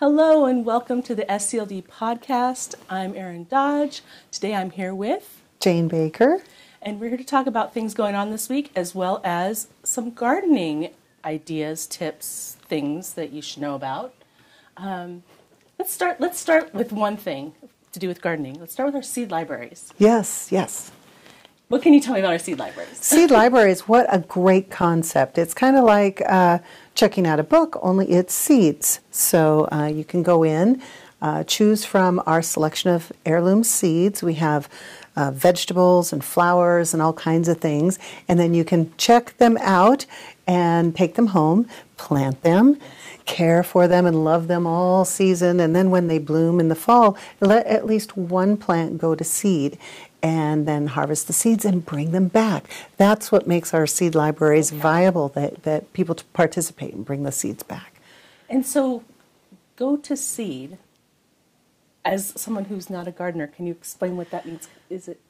Hello and welcome to the SCLD podcast. I'm Erin Dodge. Today I'm here with Jane Baker. And we're here to talk about things going on this week as well as some gardening ideas, tips, things that you should know about. Um, let's start let's start with one thing to do with gardening. Let's start with our seed libraries. Yes, yes. What can you tell me about our seed libraries? Seed libraries, what a great concept. It's kind of like uh, checking out a book, only it's seeds. So uh, you can go in, uh, choose from our selection of heirloom seeds. We have uh, vegetables and flowers and all kinds of things. And then you can check them out and take them home, plant them, care for them, and love them all season. And then when they bloom in the fall, let at least one plant go to seed and then harvest the seeds and bring them back. That's what makes our seed libraries viable, that, that people participate and bring the seeds back. And so, go to seed. As someone who's not a gardener, can you explain what that means? Is it?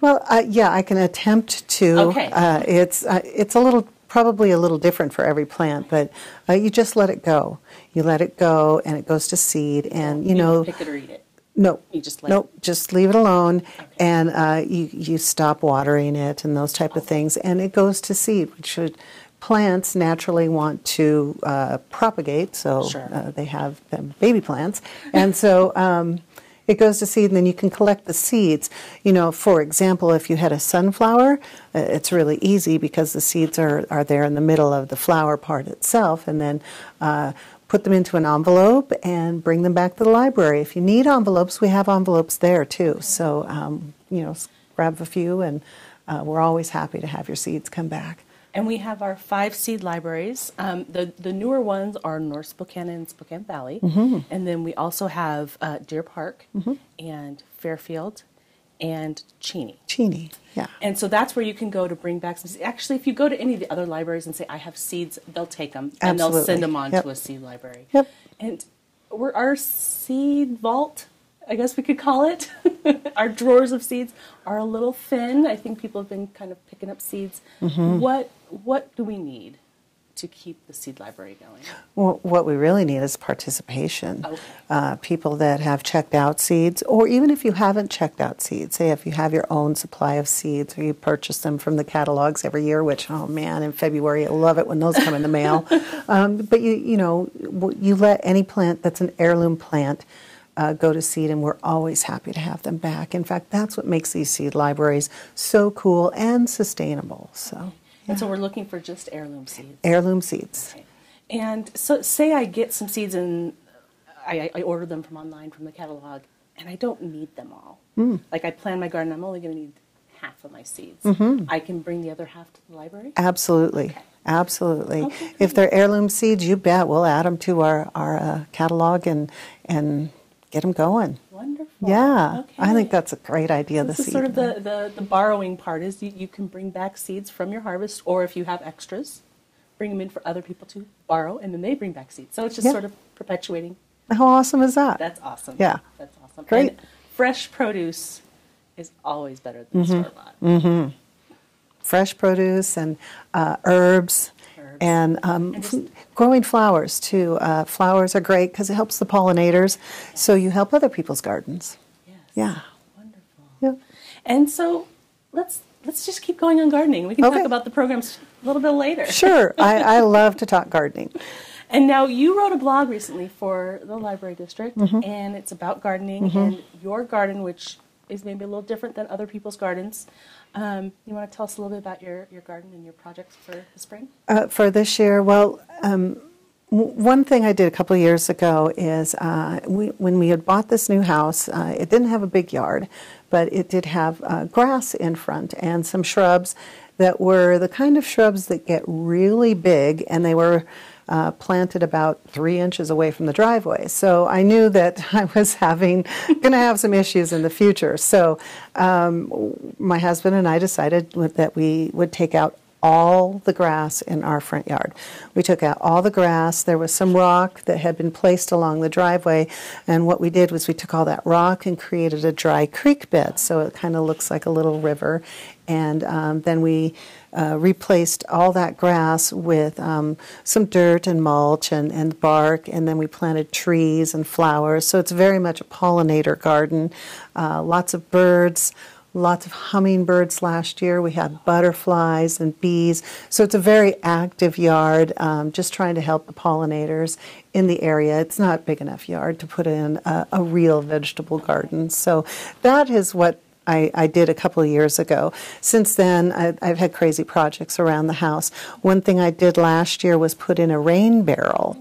Well, uh, yeah, I can attempt to. Okay. Uh, it's uh, it's a little probably a little different for every plant, but uh, you just let it go. You let it go, and it goes to seed, and you, you know. Pick it or eat it. No, you just let nope, just leave it alone, and uh, you you stop watering it and those type of things, and it goes to seed, which should plants naturally want to uh, propagate, so sure. uh, they have baby plants, and so. Um, it goes to seed, and then you can collect the seeds. You know, for example, if you had a sunflower, uh, it's really easy because the seeds are, are there in the middle of the flower part itself, and then uh, put them into an envelope and bring them back to the library. If you need envelopes, we have envelopes there too. So, um, you know, grab a few, and uh, we're always happy to have your seeds come back. And we have our five seed libraries. Um, the, the newer ones are North Spokane and Spokane Valley. Mm-hmm. And then we also have uh, Deer Park mm-hmm. and Fairfield and Cheney. Cheney, yeah. And so that's where you can go to bring back some. Actually, if you go to any of the other libraries and say, I have seeds, they'll take them and they'll send them on yep. to a seed library. Yep. And we're, our seed vault, I guess we could call it, our drawers of seeds are a little thin. I think people have been kind of picking up seeds. Mm-hmm. What, what do we need? To keep the seed library going? Well, what we really need is participation. Okay. Uh, people that have checked out seeds, or even if you haven't checked out seeds, say if you have your own supply of seeds or you purchase them from the catalogs every year, which, oh man, in February, I love it when those come in the mail. Um, but you, you know, you let any plant that's an heirloom plant. Uh, go to seed, and we're always happy to have them back. In fact, that's what makes these seed libraries so cool and sustainable. So. And so we're looking for just heirloom seeds. Heirloom seeds. Okay. And so, say I get some seeds and I, I, order them from online from the catalog, and I don't need them all. Mm. Like I plan my garden, I'm only going to need half of my seeds. Mm-hmm. I can bring the other half to the library. Absolutely. Okay. Absolutely. Okay, if they're heirloom seeds, you bet we'll add them to our our uh, catalog and and get them going. Yeah, okay. I think that's a great idea. This this is sort of the, the, the borrowing part is you, you can bring back seeds from your harvest, or if you have extras, bring them in for other people to borrow, and then they bring back seeds. So it's just Yeah. sort of perpetuating. How awesome is that? That's awesome. Yeah. That's awesome. Great. And fresh produce is always better than store bought. Mm-hmm. Fresh produce and uh, herbs. And, um, And just- growing flowers too. Uh, flowers are great because it helps the pollinators. So you help other people's gardens. Yes. Yeah. Wonderful. Yeah. And so let's let's just keep going on gardening. We can Okay. talk about the programs a little bit later. Sure. I, I love to talk gardening. And now you wrote a blog recently for the library district, Mm-hmm. and it's about gardening and your garden, which is maybe a little different than other people's gardens. Um, you want to tell us a little bit about your, your garden and your projects for the spring? Uh, for this year, well, um, one thing I did a couple years ago is uh, we, when we had bought this new house, uh, it didn't have a big yard, but it did have uh, grass in front and some shrubs that were the kind of shrubs that get really big, and they were uh, planted about three inches away from the driveway. So I knew that I was having going to have some issues in the future. So um, my husband and I decided that we would take out all the grass in our front yard. We took out all the grass. There was some rock that had been placed along the driveway, and what we did was we took all that rock and created a dry creek bed, so it kind of looks like a little river. And um, then we uh, replaced all that grass with um, some dirt and mulch and, and bark, and then we planted trees and flowers. So it's very much a pollinator garden. Uh, lots of birds, lots of hummingbirds last year. We had butterflies and bees. So it's a very active yard, um, just trying to help the pollinators in the area. It's not big enough yard to put in a, a real vegetable garden. So that is what I, I, did a couple of years ago. Since then, I, have had crazy projects around the house. One thing I did last year was put in a rain barrel.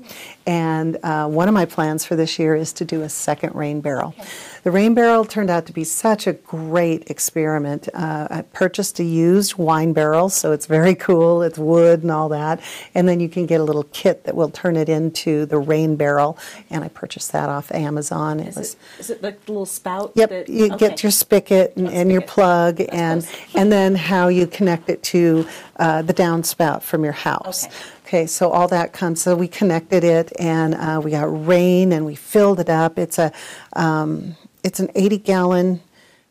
And uh, one of my plans for this year is to do a second rain barrel. Okay. The rain barrel turned out to be such a great experiment. Uh, I purchased a used wine barrel, so it's very cool. It's wood and all that. And then you can get a little kit that will turn it into the rain barrel. And I purchased that off Amazon. It is, was, it, is it like the little spout? Yep, that, you okay. get your spigot and, and your plug, and, and then how you connect it to uh, the downspout from your house. Okay. Okay, so all that comes. So we connected it, and uh, we got rain, and we filled it up. It's a um, it's an 80 gallon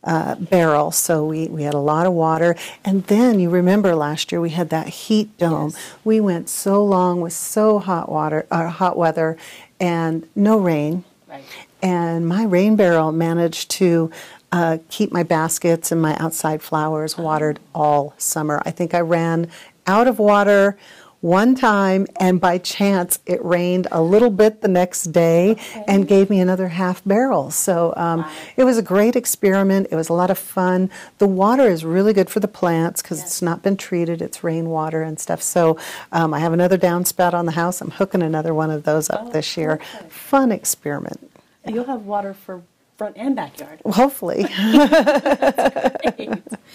uh, barrel, so we, we had a lot of water. And then you remember last year we had that heat dome. Yes. We went so long with so hot water, uh, hot weather, and no rain. Right. And my rain barrel managed to uh, keep my baskets and my outside flowers watered all summer. I think I ran out of water one time, and by chance it rained a little bit the next day okay. and gave me another half barrel. So um, wow. it was a great experiment. It was a lot of fun. The water is really good for the plants because yes. it's not been treated. It's rainwater and stuff. So um, I have another downspout on the house. I'm hooking another one of those up oh, this year. Okay. Fun experiment. And you'll have water for front and backyard. Well, hopefully.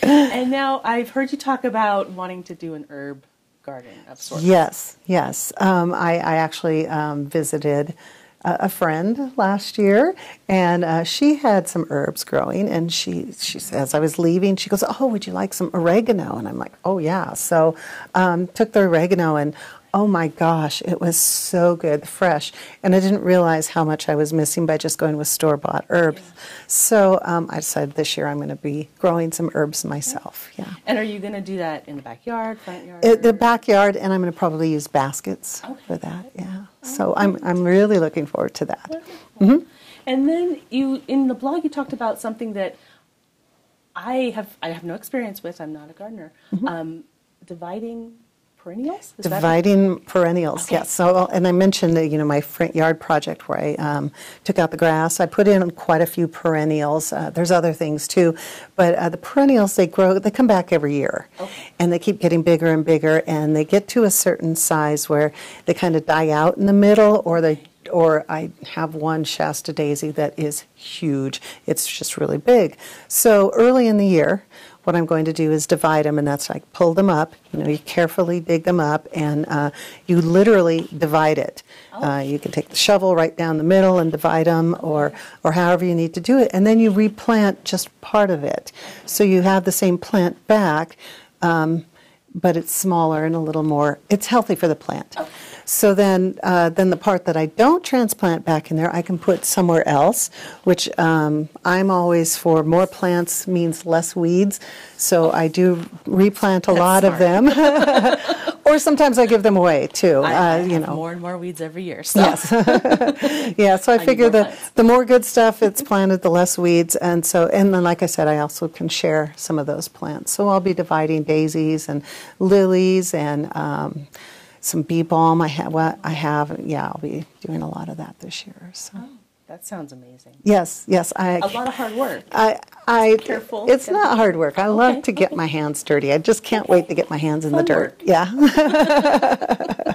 and now I've heard you talk about wanting to do an herb garden of sorts. Yes, yes. Um, I, I, actually um, visited a, a, friend last year, and uh, she had some herbs growing. And she, she says, I was leaving, she goes, "Oh, would you like some oregano?" And I'm like, "Oh yeah." So um, took the oregano and Oh my gosh, it was so good, fresh. And I didn't realize how much I was missing by just going with store bought herbs. Yeah. So um, I decided this year I'm going to be growing some herbs myself. Yeah. And are you going to do that in the backyard, front yard? It, the backyard, and I'm going to probably use baskets okay. for that. Yeah. Oh, so I'm, I'm really looking forward to that. Mm-hmm. And then you, in the blog, you talked about something that I have, I have no experience with. I'm not a gardener. Mm-hmm. Um, dividing perennials? Is Dividing perennials, okay. yes. So, and I mentioned that you know my front yard project where I um, took out the grass. I put in quite a few perennials. Uh, there's other things too, but uh, the perennials they grow. They come back every year, okay. and they keep getting bigger and bigger, and they get to a certain size where they kind of die out in the middle, or they or I have one Shasta daisy that is huge. It's just really big. So early in the year, what I'm going to do is divide them, and that's like pull them up. You know, you carefully dig them up, and uh, you literally divide it. Oh. Uh, you can take the shovel right down the middle and divide them, or or however you need to do it, and then you replant just part of it, so you have the same plant back. Um, but it's smaller and a little more. It's healthy for the plant. Okay. So then, uh, then the part that I don't transplant back in there, I can put somewhere else. Which um, I'm always for more plants means less weeds. So I do replant a That's lot smart. of them, or sometimes I give them away too. I, uh, you know, more and more weeds every year. So. Yes, yeah. So I, I figure the the more good stuff it's planted, the less weeds, and so and then like I said, I also can share some of those plants. So I'll be dividing daisies and lilies and. Um, some bee balm. I have, well, I have, yeah, I'll be doing a lot of that this year. So. Oh, that sounds amazing. Yes, yes. I, a lot of hard work. I, I, Careful. It's not hard work. I okay. love to get my hands dirty. I just can't okay. wait to get my hands in Fun the dirt. Work. Yeah.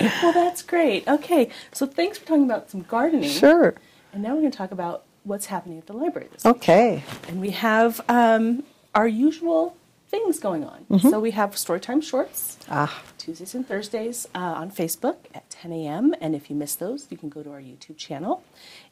well, that's great. Okay, so thanks for talking about some gardening. Sure. And now we're going to talk about what's happening at the library this week. Okay. And we have um, our usual things going on. Mm-hmm. So we have Storytime Shorts. Ah. Tuesdays and Thursdays uh, on Facebook at 10 a.m. And if you miss those, you can go to our YouTube channel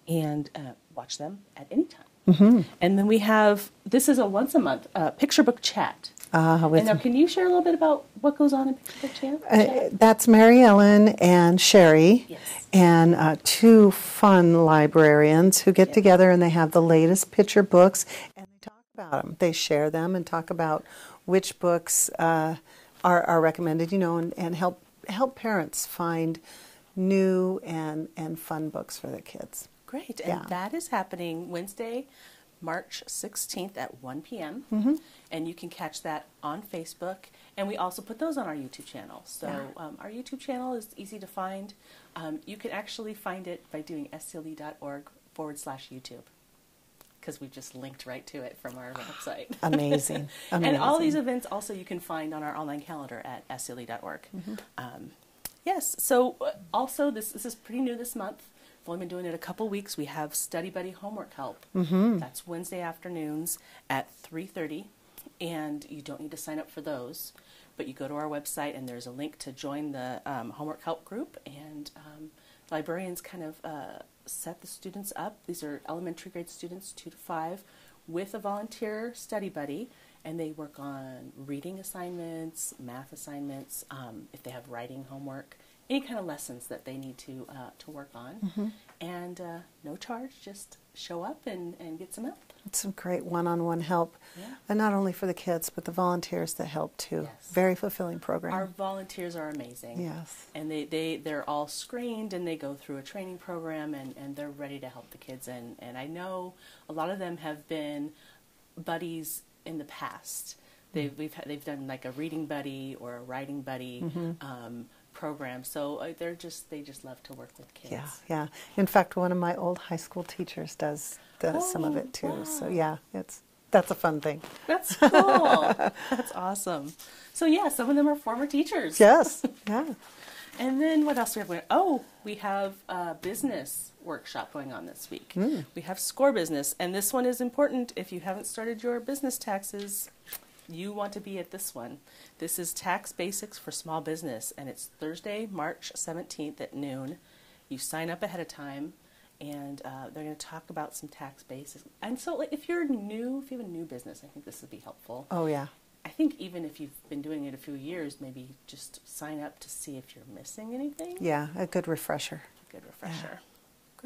and uh, watch them at any time. Mm-hmm. And then we have this is a once a month uh, picture book chat. Uh, and now, can you share a little bit about what goes on in picture book chat? Uh, that's Mary Ellen and Sherry, yes. and uh, two fun librarians who get together and they have the latest picture books and they talk about them. They share them and talk about which books uh, are, are recommended, you know, and, and help help parents find new and, and fun books for their kids. Great. And Yeah. that is happening Wednesday, March 16th at 1 p.m. Mm-hmm. And you can catch that on Facebook. And we also put those on our YouTube channel. So Yeah. um, our YouTube channel is easy to find. Um, you can actually find it by doing scld.org forward slash YouTube because we just linked right to it from our website. Amazing. And all these events also you can find on our online calendar at scld.org. Mm-hmm. Um, yes, so uh, also this this is pretty new this month. We've only been doing it a couple weeks. We have Study Buddy homework help. Mm-hmm. That's Wednesday afternoons at 3:30, and you don't need to sign up for those. But you go to our website and there's a link to join the um, homework help group, and um, librarians kind of uh, set the students up. These are elementary grade students, two to five, with a volunteer study buddy, and they work on reading assignments, math assignments, um, if they have writing homework, any kind of lessons that they need to uh, to work on, and uh, no charge, just show up and, and get some help. It's some great one-on-one help, Yeah. and not only for the kids, but the volunteers that help too. Yes. Very fulfilling program. Our volunteers are amazing. yes. and they, they they're all screened and they go through a training program and, and they're ready to help the kids and, and I know a lot of them have been buddies in the past. They've we've had, they've done like a reading buddy or a writing buddy um, program. So uh, they're just they just love to work with kids. Yeah, yeah. In fact, one of my old high school teachers does does some of Oh, it too. So yeah, it's that's a fun thing. That's cool. That's awesome. So yeah, some of them are former teachers. Yes, yeah. And then what else do we have going? Oh, we have a business workshop going on this week. We have score business, and this one is important. If you haven't started your business taxes, you want to be at this one. This is tax basics for small business, and it's Thursday, March seventeenth at noon. You sign up ahead of time, and uh, they're going to talk about some tax basics. And so, like, if you're new, if you have a new business, I think this would be helpful. Oh yeah. I think even if you've been doing it a few years, maybe just sign up to see if you're missing anything. Yeah, a good refresher. A Good refresher.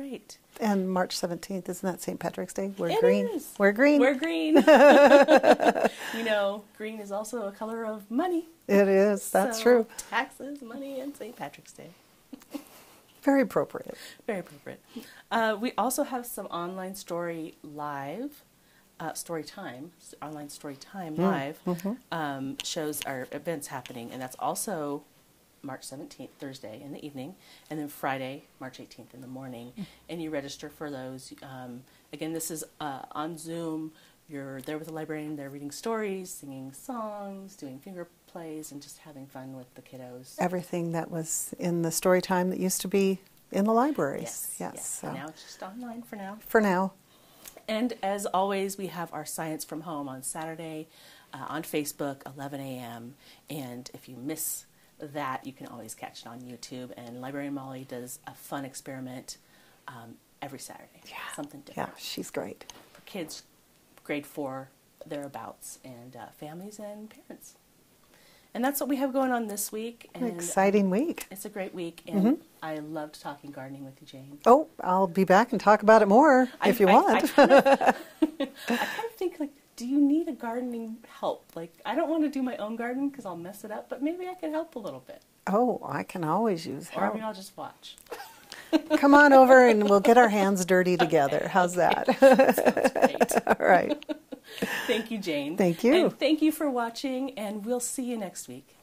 Great. And March 17th, isn't that St. Patrick's Day? We're It green. is. We're green. We're green. you know, green is also a color of money. it is. That's So, true. Taxes, money, and St. Patrick's Day. Very appropriate. Very appropriate. Uh, we also have some online story live, uh, story time, online story time Hmm. live Mm-hmm. um, shows our events happening, and that's also March 17th, Thursday in the evening, and then Friday, March 18th in the morning. And you register for those. Um, again, this is uh, on Zoom. You're there with the librarian. They're reading stories, singing songs, doing finger plays, and just having fun with the kiddos. Everything that was in the story time that used to be in the libraries. Yes, Yes. yes. So Now it's just online for now. for now. And as always, we have our Science from Home on Saturday uh, on Facebook, 11 a.m. And if you miss that, you can always catch it on YouTube. And Librarian Molly does a fun experiment um, every Saturday. Yeah. Something different. Yeah, she's great. for kids, grade four, thereabouts, and uh, families and parents. And that's what we have going on this week. An And exciting week. It's a great week. And I loved talking gardening with you, Jane. Oh, I'll be back and talk about it more I- if you I- want. I kind, of, I kind of think like, do you need a gardening help? Like, I don't want to do my own garden because I'll mess it up, but maybe I could help a little bit, oh, I can always use help. or maybe I'll just watch. Come on over and we'll get our hands dirty together. How's that? Great. All right. thank you, Jane. Thank you. And thank you for watching, and we'll see you next week.